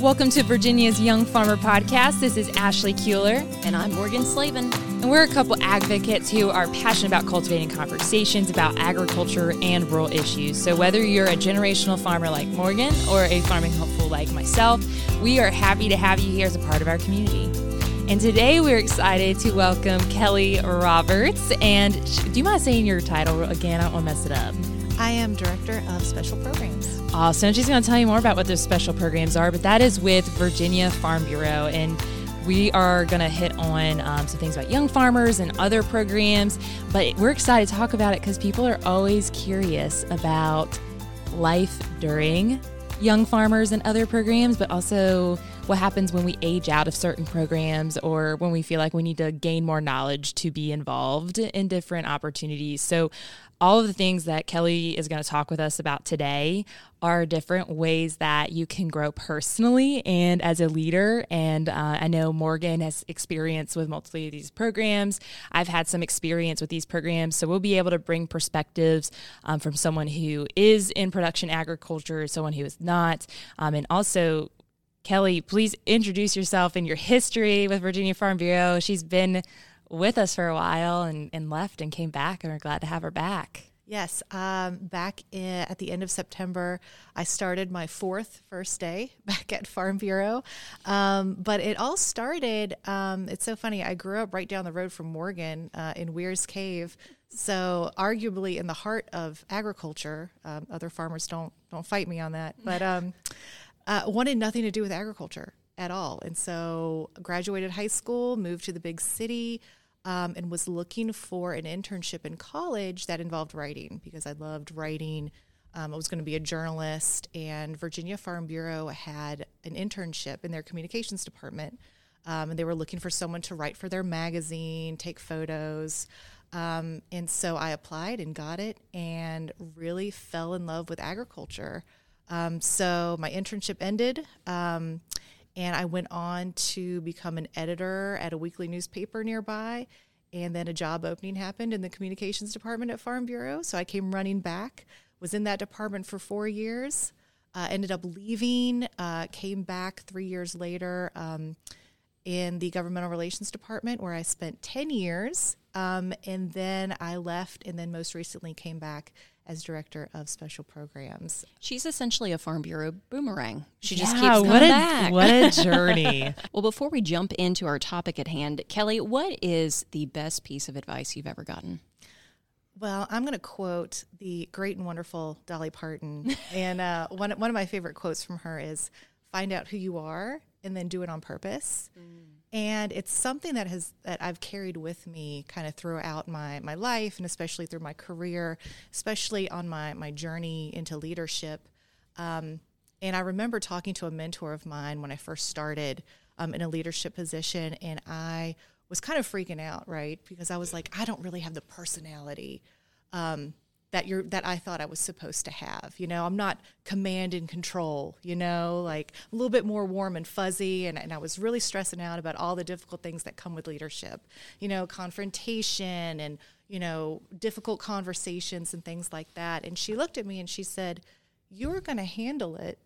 Welcome to Virginia's Young Farmer Podcast. This is Ashley Kuehler. And I'm Morgan Slavin. And we're a couple advocates who are passionate about cultivating conversations about agriculture and rural issues. So, whether you're a generational farmer like Morgan or a farming hopeful like myself, we are happy to have you here as a part of our community. And today we're excited to welcome Kelly Roberts. And do you mind saying your title again? I don't want to mess it up. I am Director of Special Programs. Awesome. She's going to tell you more about what those special programs are, but that is with Virginia Farm Bureau. And we are going to hit on um, some things about young farmers and other programs, but we're excited to talk about it because people are always curious about life during young farmers and other programs, but also what happens when we age out of certain programs or when we feel like we need to gain more knowledge to be involved in different opportunities. So, all of the things that Kelly is going to talk with us about today are different ways that you can grow personally and as a leader. And uh, I know Morgan has experience with multiple of these programs. I've had some experience with these programs. So we'll be able to bring perspectives um, from someone who is in production agriculture, someone who is not, um, and also Kelly, please introduce yourself and your history with Virginia Farm Bureau. She's been with us for a while and, and left and came back, and we're glad to have her back. Yes, um, back in, at the end of September, I started my fourth first day back at Farm Bureau. Um, but it all started, um, it's so funny. I grew up right down the road from Morgan uh, in Weyers Cave. So, arguably in the heart of agriculture, um, other farmers don't don't fight me on that. But um, uh, wanted nothing to do with agriculture at all. And so graduated high school, moved to the big city, um, and was looking for an internship in college that involved writing because I loved writing. Um, I was going to be a journalist, and Virginia Farm Bureau had an internship in their communications department. Um, and they were looking for someone to write for their magazine, take photos. Um, and so I applied and got it and really fell in love with agriculture. Um, so my internship ended, um, and I went on to become an editor at a weekly newspaper nearby. And then a job opening happened in the communications department at Farm Bureau. So I came running back, was in that department for four years, uh, ended up leaving, uh, came back three years later um, in the governmental relations department where I spent 10 years. Um, and then I left, and then most recently came back as director of special programs. She's essentially a Farm Bureau boomerang. She yeah, just keeps coming what a, back. What a journey. well, before we jump into our topic at hand, Kelly, what is the best piece of advice you've ever gotten? Well, I'm going to quote the great and wonderful Dolly Parton. and uh, one, one of my favorite quotes from her is find out who you are and then do it on purpose. Mm and it's something that has that I've carried with me kind of throughout my my life and especially through my career, especially on my my journey into leadership. Um, and I remember talking to a mentor of mine when I first started um, in a leadership position, and I was kind of freaking out, right? Because I was like, I don't really have the personality um, that you're that I thought I was supposed to have. You know, I'm not command and control, you know, like a little bit more warm and fuzzy and, and I was really stressing out about all the difficult things that come with leadership. You know, confrontation and, you know, difficult conversations and things like that. And she looked at me and she said, You're gonna handle it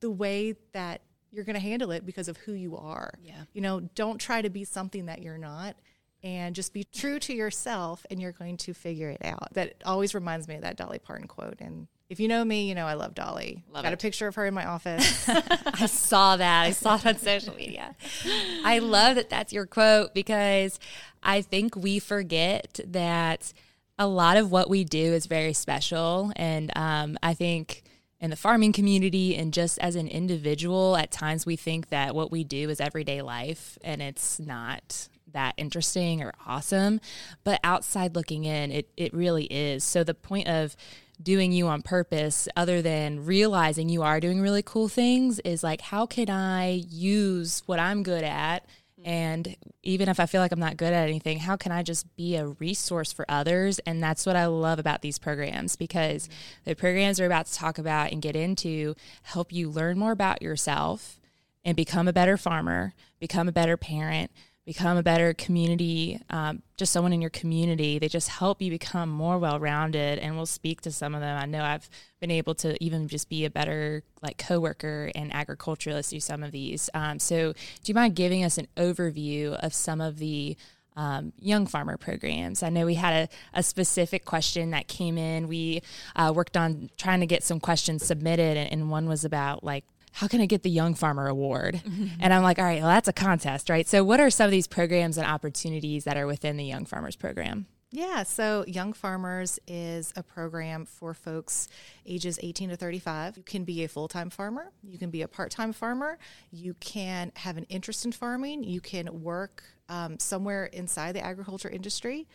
the way that you're gonna handle it because of who you are. Yeah. You know, don't try to be something that you're not and just be true to yourself and you're going to figure it out. That always reminds me of that Dolly Parton quote. And if you know me, you know I love Dolly. Love Got it. a picture of her in my office. I saw that. I saw it on social media. I love that that's your quote because I think we forget that a lot of what we do is very special. And um, I think in the farming community and just as an individual, at times we think that what we do is everyday life and it's not that interesting or awesome. But outside looking in, it, it really is. So the point of doing you on purpose, other than realizing you are doing really cool things, is like, how can I use what I'm good at? And even if I feel like I'm not good at anything, how can I just be a resource for others? And that's what I love about these programs because the programs we're about to talk about and get into help you learn more about yourself and become a better farmer, become a better parent, become a better community, um, just someone in your community. They just help you become more well rounded. And we'll speak to some of them. I know I've been able to even just be a better like coworker and agriculturalist through some of these. Um, so, do you mind giving us an overview of some of the um, young farmer programs. I know we had a, a, specific question that came in. We uh, worked on trying to get some questions submitted, and, and one was about like how can I get the Young Farmer Award? Mm-hmm. And I'm like, all right, well, that's a contest, right? So, what are some of these programs and opportunities that are within the Young Farmers program? Yeah, so Young Farmers is a program for folks ages 18 to 35. You can be a full time farmer, you can be a part time farmer, you can have an interest in farming, you can work um, somewhere inside the agriculture industry.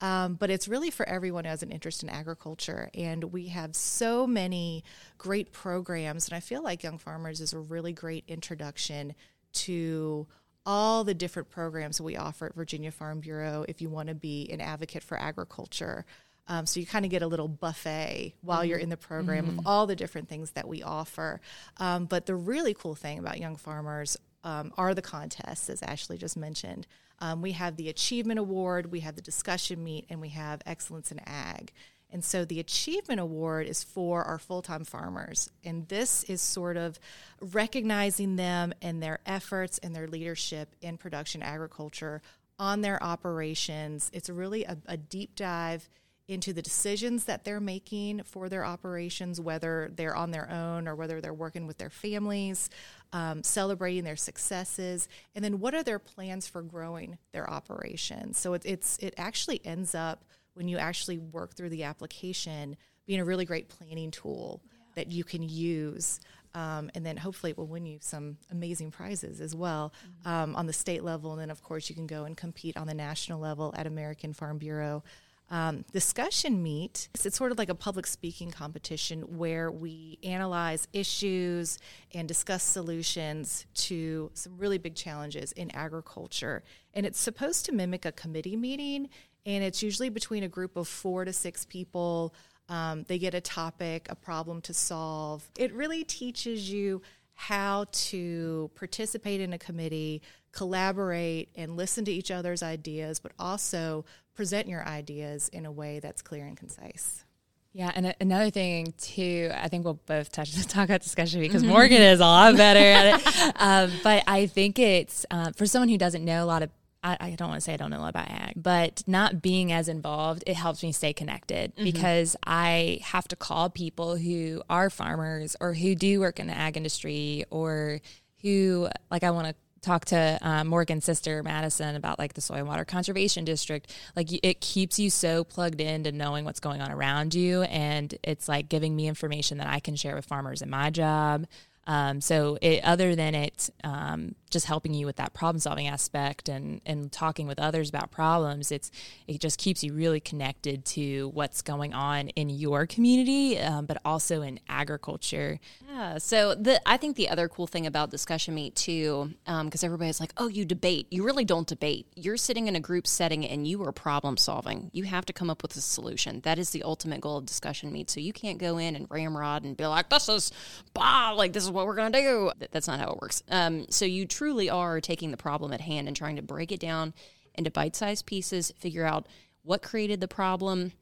Um, but it's really for everyone who has an interest in agriculture. And we have so many great programs. And I feel like Young Farmers is a really great introduction to all the different programs that we offer at Virginia Farm Bureau if you want to be an advocate for agriculture. Um, so you kind of get a little buffet while mm-hmm. you're in the program mm-hmm. of all the different things that we offer. Um, but the really cool thing about Young Farmers um, are the contests, as Ashley just mentioned. Um, we have the Achievement Award, we have the Discussion Meet, and we have Excellence in Ag. And so the Achievement Award is for our full time farmers. And this is sort of recognizing them and their efforts and their leadership in production agriculture on their operations. It's really a, a deep dive into the decisions that they're making for their operations, whether they're on their own or whether they're working with their families, um, celebrating their successes, and then what are their plans for growing their operations. So it, it's it actually ends up when you actually work through the application being a really great planning tool yeah. that you can use. Um, and then hopefully it will win you some amazing prizes as well mm-hmm. um, on the state level. And then, of course, you can go and compete on the national level at American Farm Bureau um, discussion meet. It's sort of like a public speaking competition where we analyze issues and discuss solutions to some really big challenges in agriculture. And it's supposed to mimic a committee meeting, and it's usually between a group of four to six people. Um, they get a topic, a problem to solve. It really teaches you how to participate in a committee, collaborate, and listen to each other's ideas, but also present your ideas in a way that's clear and concise. Yeah, and another thing too, I think we'll both touch talk about discussion because mm-hmm. Morgan is a lot better at it. Um, but I think it's uh, for someone who doesn't know a lot of. I, I, don't want to say I don't know a lot about ag, but not being as involved, it helps me stay connected mm-hmm. because I have to call people who are farmers or who do work in the ag industry or who like I want to talk to um, Morgan's sister Madison about like the soil water conservation district. Like it keeps you so plugged into knowing what's going on around you, and it's like giving me information that I can share with farmers in my job. Um, so it, other than it um, just helping you with that problem solving aspect and, and talking with others about problems, it's it just keeps you really connected to what's going on in your community, um, but also in agriculture. Yeah. So the I think the other cool thing about discussion meet too, because um, everybody's like, oh, you debate. You really don't debate. You're sitting in a group setting and you are problem solving. You have to come up with a solution. That is the ultimate goal of discussion meet. So you can't go in and ramrod and be like, this is bah, like this is what we're gonna do. That's not how it works. Um, so you truly are taking the problem at hand and trying to break it down into bite-sized pieces, figure out what created the problem,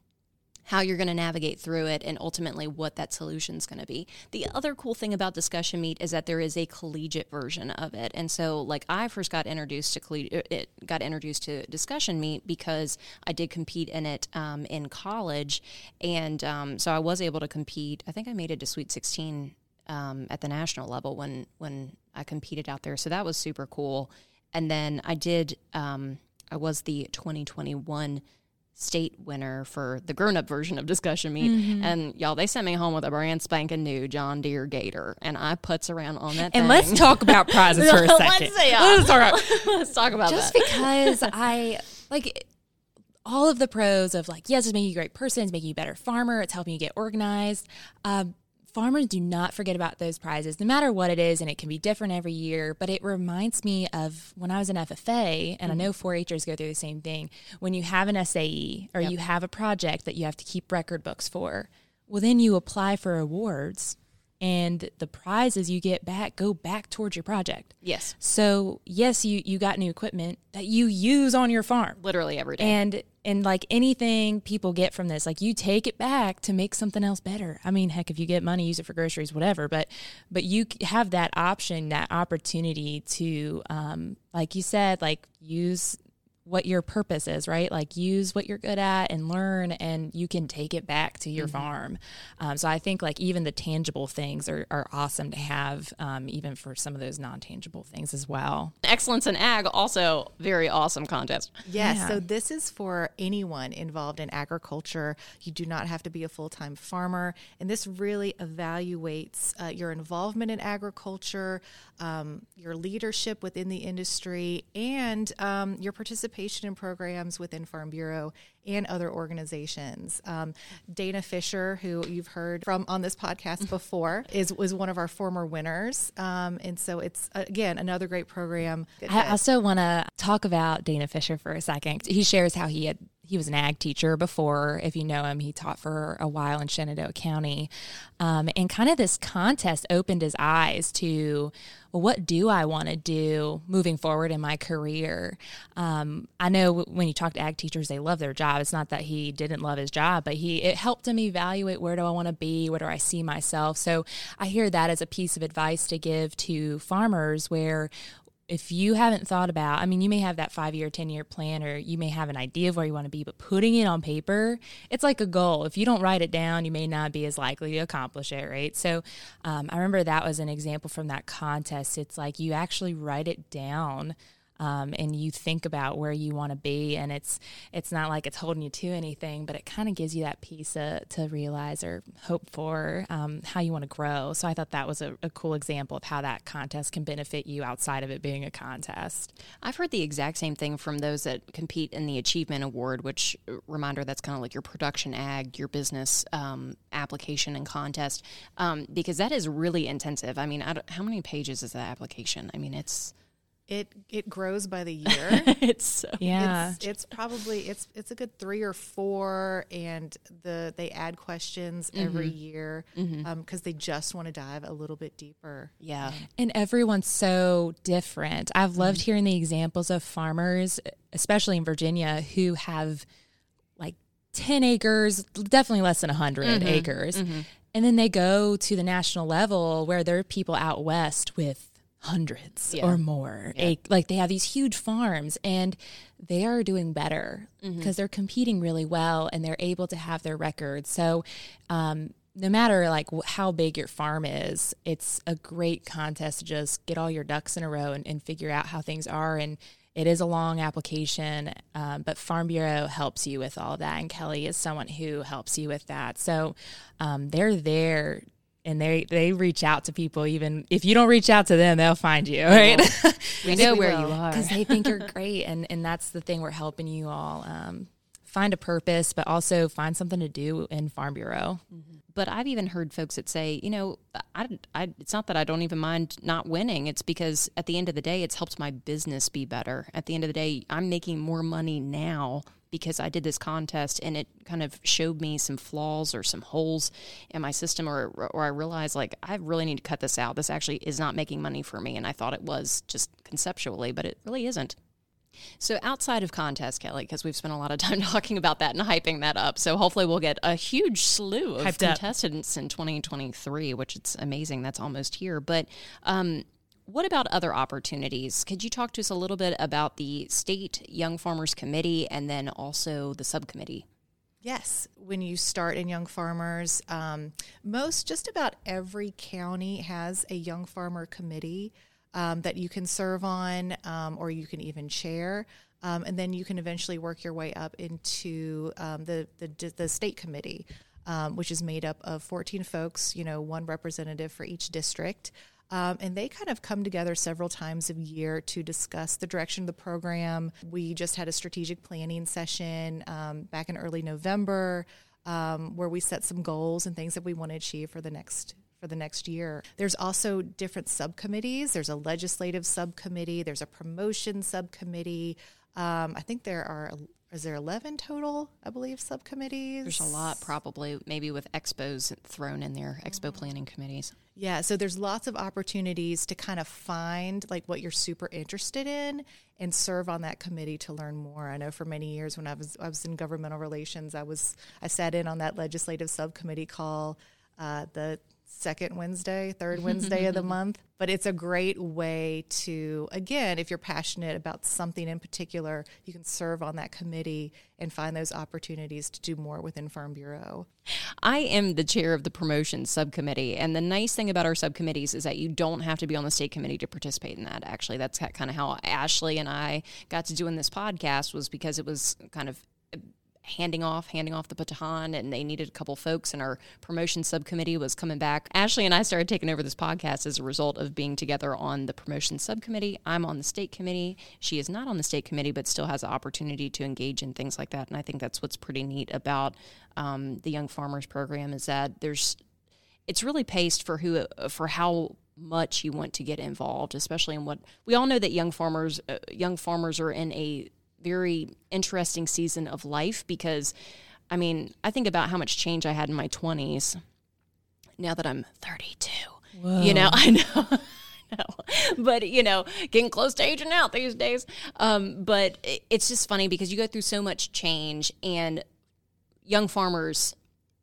how you're going to navigate through it, and ultimately what that solution is going to be. The other cool thing about Discussion Meet is that there is a collegiate version of it, and so like I first got introduced to coll- uh, it got introduced to Discussion Meet because I did compete in it um, in college, and um, so I was able to compete. I think I made it to Sweet 16 um, at the national level when when I competed out there. So that was super cool. And then I did. Um, I was the 2021 state winner for the grown up version of discussion meet. Mm-hmm. And y'all, they sent me home with a brand spanking new John Deere Gator. And I puts around on that. And thing. let's talk about prizes for a second. let's, let's, talk about, let's talk about Just that. because I like all of the pros of like, yes, it's making you a great person, it's making you a better farmer, it's helping you get organized. Um, farmers do not forget about those prizes, no matter what it is, and it can be different every year. But it reminds me of when I was in FFA, and mm-hmm. I know 4-Hers go through the same thing. When you have an SAE or yep. you have a project that you have to keep record books for, well, then you apply for awards and the prizes you get back go back towards your project. Yes. So yes, you you got new equipment that you use on your farm. Literally every day. And and like anything people get from this, like you take it back to make something else better. I mean, heck, if you get money, use it for groceries, whatever. But but you have that option, that opportunity to, um, like you said, like use what your purpose is, right? Like use what you're good at and learn, and you can take it back to your mm-hmm. farm. Um, so I think like even the tangible things are, are awesome to have, um, even for some of those non tangible things as well. Excellence in Ag, also very awesome contest. Yes. Yeah. So this is for anyone involved in agriculture. You do not have to be a full time farmer. And this really evaluates uh, your involvement in agriculture, um, your leadership within the industry, and um, your participation participation in programs within Farm Bureau and other organizations. Um, Dana Fisher, who you've heard from on this podcast before, is was one of our former winners, um, and so it's again another great program. I also want to talk about Dana Fisher for a second. He shares how he had he was an ag teacher before. If you know him, he taught for a while in Shenandoah County. Um, and kind of this contest opened his eyes to, well, what do I want to do moving forward in my career? Um, I know when you talk to ag teachers, they love their job. It's not that he didn't love his job, but he it helped him evaluate where do I want to be, where do I see myself. So I hear that as a piece of advice to give to farmers where if you haven't thought about, I mean, you may have that five year, 10 year plan, or you may have an idea of where you want to be, but putting it on paper, it's like a goal. If you don't write it down, you may not be as likely to accomplish it, right? So um, I remember that was an example from that contest. It's like you actually write it down um, and you think about where you want to be and it's it's not like it's holding you to anything but it kind of gives you that piece to, to realize or hope for um, how you want to grow. So i thought that was a, a, cool example of how that contest can benefit you outside of it being a contest. I've heard the exact same thing from those that compete in the achievement award which uh, reminder that's kind of like your production ag your business um, application and contest um, because that is really intensive. I mean I how many pages is that application? I mean it's it it grows by the year. it's yeah. It's, it's, probably it's it's a good three or four, and the they add questions mm-hmm. every year because mm-hmm. um, they just want to dive a little bit deeper. Yeah, and everyone's so different. I've loved mm-hmm. hearing the examples of farmers, especially in Virginia, who have like ten acres, definitely less than 100 mm-hmm. acres. Mm-hmm. And then they go to the national level where there are people out west with hundreds yeah. or more. Yeah. like they have these huge farms and they are doing better because mm-hmm. they're competing really well and they're able to have their records. So, um, no matter like how big your farm is, it's a great contest to just get all your ducks in a row and, and figure out how things are. And it is a long application, um, but Farm Bureau helps you with all that. And Kelly is someone who helps you with that. So um, they're there and they they reach out to people. Even if you don't reach out to them they'll find you right? we know we where will. you are. Because they think you're great and and that's the thing we're helping you all um, find a purpose but also find something to do in farm bureau. Mm-hmm. But i've even heard folks that say you know I, I it's not that i don't even mind not winning it's because at the end of the day it's helped my business be better at the end of the day i'm making more money now because I did this contest and it kind of showed me some flaws or some holes in my system or or I realized like I really need to cut this out. This actually is not making money for me and I thought it was just conceptually, but it really isn't. So outside of contest, Kelly, because we've spent a lot of time talking about that and hyping that up. So hopefully we'll get a huge slew of Hyped contestants up. in 2023, which it's amazing. That's almost here. But um, what about other opportunities? Could you talk to us a little bit about the State Young Farmers Committee and then also the subcommittee? Yes, when you start in Young Farmers, um, most just about every county has a Young Farmer Committee um, that you can serve on um, or you can even chair. Um, and then you can eventually work your way up into um, the, the, the state committee, um, which is made up of 14 folks, you know, one representative for each district. Um, and they kind of come together several times a year to discuss the direction of the program. We just had a strategic planning session um, back in early November um, where we set some goals and things that we want to achieve for the next for the next year. There's also different subcommittees. There's a legislative subcommittee. There's a promotion subcommittee. Um, I think there are is there 11 total i believe subcommittees there's a lot probably maybe with expos thrown in there expo planning committees Yeah, so there's lots of opportunities to kind of find like what you're super interested in and serve on that committee to learn more. I know for many years when I was I was in governmental relations, I was I sat in on that legislative subcommittee call uh, the second Wednesday, third Wednesday of the month. But it's a great way to, again, if you're passionate about something in particular, you can serve on that committee and find those opportunities to do more within Farm Bureau. I am the chair of the promotion subcommittee. And the nice thing about our subcommittees is that you don't have to be on the state committee to participate in that. Actually, that's kind of how Ashley and I got to doing this podcast was because it was kind of handing off, handing off the baton, and they needed a couple folks, and our promotion subcommittee was coming back. Ashley and I started taking over this podcast as a result of being together on the promotion subcommittee. I'm on the state committee. She is not on the state committee, but still has the opportunity to engage in things like that. And I think that's what's pretty neat about um, the Young Farmers Program is that there's it's really paced for who for how much you want to get involved, especially in what we all know that young farmers uh, young farmers are in a very interesting season of life because, I mean, I think about how much change I had in my 20s now that I'm 32. Whoa. You know, I know. know. But, you know, getting close to aging out these days. Um, but it's just funny because you go through so much change, and young farmers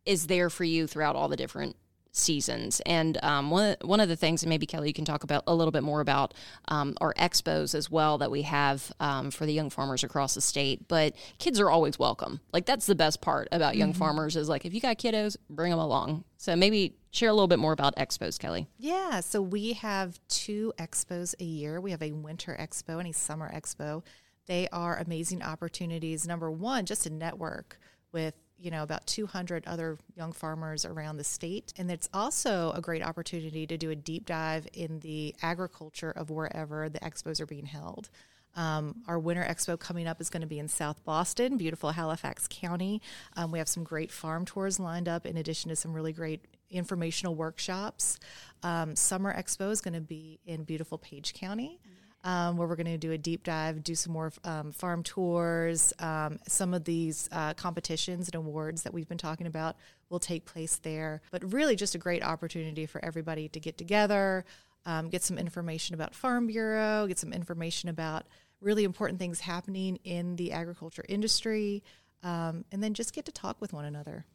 is there for you throughout all the different seasons. And um, one one of the things, and maybe Kelly, you can talk about a little bit more about um, our expos as well that we have um, for the young farmers across the state. But kids are always welcome. Like that's the best part about young mm-hmm. farmers is like if you got kiddos, bring them along. So maybe share a little bit more about expos, Kelly. Yeah, so we have two expos a year. We have a winter expo and a summer expo. They are amazing opportunities. Number one, just to network with you know about 200 other young farmers around the state. And it's also a great opportunity to do a deep dive in the agriculture of wherever the expos are being held. Um, our winter expo coming up is going to be in south boston beautiful halifax county. Um, we have some great farm tours lined up in addition to some really great informational workshops. Um, summer expo is going to be in beautiful page county um, where we're going to do a deep dive, do some more um, farm tours. Um, some of these uh, competitions and awards that we've been talking about will take place there. But really, just a great opportunity for everybody to get together, um, get some information about Farm Bureau, get some information about really important things happening in the agriculture industry, um, and then just get to talk with one another.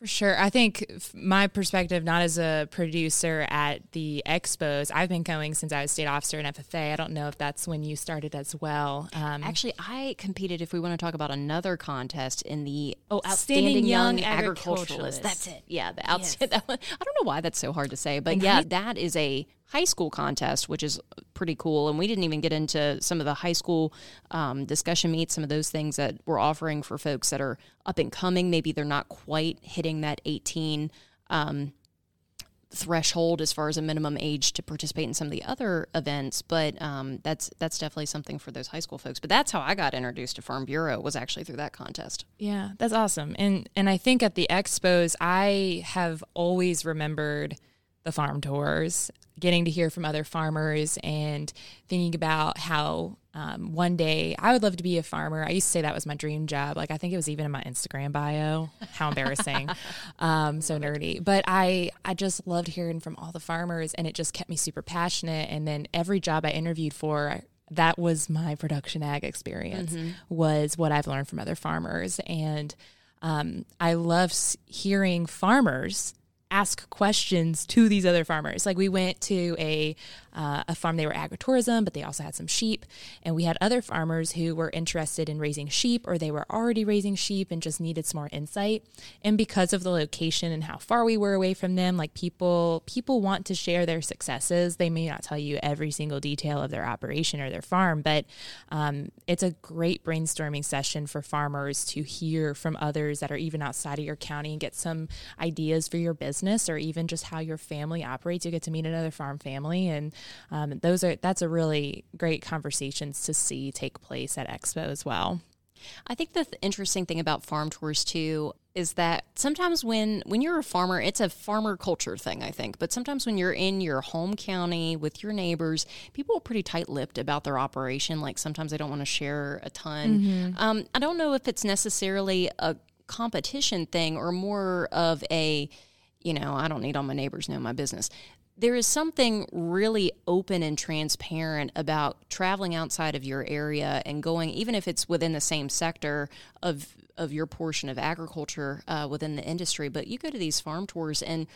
For sure. I think my perspective, not as a producer at the expos, I've been going since I was state officer in FFA. I don't know if that's when you started as well. Um, Actually, I competed, if we want to talk about another contest, in the oh, Outstanding, Outstanding Young, Young Agriculturalist. That's it. Yeah. The outstanding. Yes. I don't know why that's so hard to say, but yeah, that is a high school contest, which is pretty cool. And we didn't even get into some of the high school um, discussion meets, some of those things that we're offering for folks that are up and coming. Maybe they're not quite hitting that 18 um, threshold as far as a minimum age to participate in some of the other events, but um, that's that's definitely something for those high school folks. But that's how I got introduced to Farm Bureau was actually through that contest. Yeah, that's awesome. And and I think at the expos, I have always remembered the farm tours, getting to hear from other farmers and thinking about how um, one day I would love to be a farmer. I used to say that was my dream job. Like I think it was even in my Instagram bio. How embarrassing, um, so nerdy. But I I just loved hearing from all the farmers, and it just kept me super passionate. And then every job I interviewed for, that was my production ag experience. Mm-hmm. Was what I've learned from other farmers, and um, I love hearing farmers ask questions to these other farmers. Like we went to a uh, a farm, they were agritourism, but they also had some sheep. And we had other farmers who were interested in raising sheep or they were already raising sheep and just needed some more insight. And because of the location and how far we were away from them, like people people want to share their successes. They may not tell you every single detail of their operation or their farm, but um, it's a great brainstorming session for farmers to hear from others that are even outside of your county and get some ideas for your business or even just how your family operates. You get to meet another farm family and um, those are that's a really great conversations to see take place at Expo as well. I think the th- interesting thing about farm tours too is that sometimes when when you're a farmer, it's a farmer culture thing, I think. But sometimes when you're in your home county with your neighbors, people are pretty tight-lipped about their operation. Like sometimes they don't want to share a ton. Mm-hmm. Um, I don't know if it's necessarily a competition thing or more of a you know, I don't need all my neighbors know my business. There is something really open and transparent about traveling outside of your area and going, even if it's within the same sector of of your portion of agriculture uh, within the industry. But you go to these farm tours, and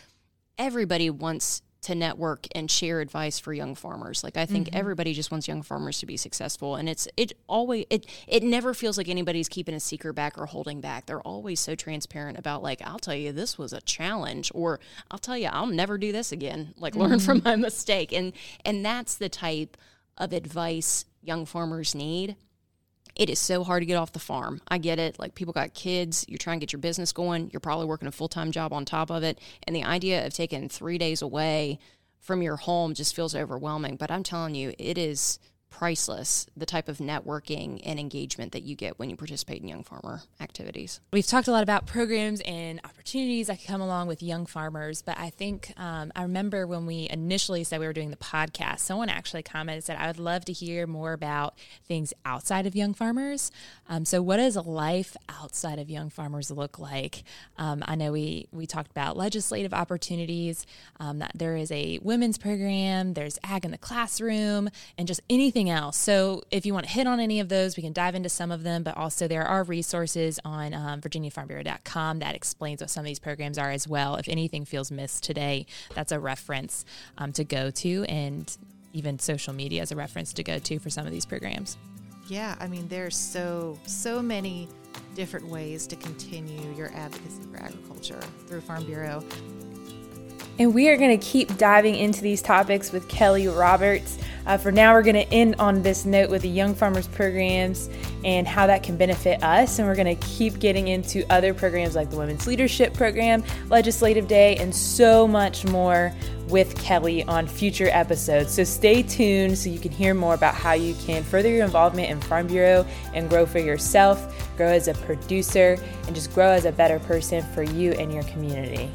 everybody wants to network and share advice for young farmers. Like I think mm-hmm. everybody just wants young farmers to be successful and it's it always it it never feels like anybody's keeping a secret back or holding back. They're always so transparent about like I'll tell you this was a challenge or I'll tell you I'll never do this again. Like mm-hmm. learn from my mistake. And and that's the type of advice young farmers need it is so hard to get off the farm. I get it. Like people got kids, you're trying to get your business going, you're probably working a full time job on top of it. And the idea of taking three days away from your home just feels overwhelming. But I'm telling you, it is priceless the type of networking and engagement that you get when you participate in young farmer activities. We've talked a lot about programs and opportunities that come along with young farmers, but I think um, I remember when we initially said we were doing the podcast, someone actually commented said, I would love to hear more about things outside of young farmers. Um, so, what does a life outside of young farmers look like? Um, I know we, we talked about legislative opportunities, um, that there is a women's program, there's ag in the classroom, and just anything anything else. So if you want to hit on any of those, we can dive into some of them, but also there are resources on um, virginiafarmbureau.com that explains what some of these programs are as well. If anything feels missed today, that's a reference um, to go to, and even social media is a reference to go to for some of these programs. Yeah, I mean, there's so, so many different ways to continue your advocacy for agriculture through Farm Bureau. And we are going to keep diving into these topics with Kelly Roberts. Uh, for now, we're going to end on this note with the Young Farmers programs and how that can benefit us. And we're going to keep getting into other programs like the Women's Leadership Program, Legislative Day, and so much more with Kelly on future episodes. So stay tuned so you can hear more about how you can further your involvement in Farm Bureau and grow for yourself, grow as a producer, and just grow as a better person for you and your community.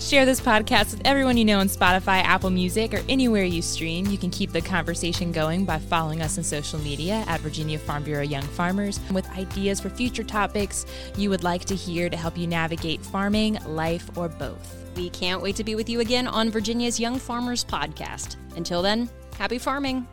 Share this podcast with everyone you know on Spotify, Apple Music, or anywhere you stream. You can keep the conversation going by following us on social media at Virginia Farm Bureau Young Farmers with ideas for future topics you would like to hear to help you navigate farming, life, or both. We can't wait to be with you again on Virginia's Young Farmers podcast. Until then, happy farming.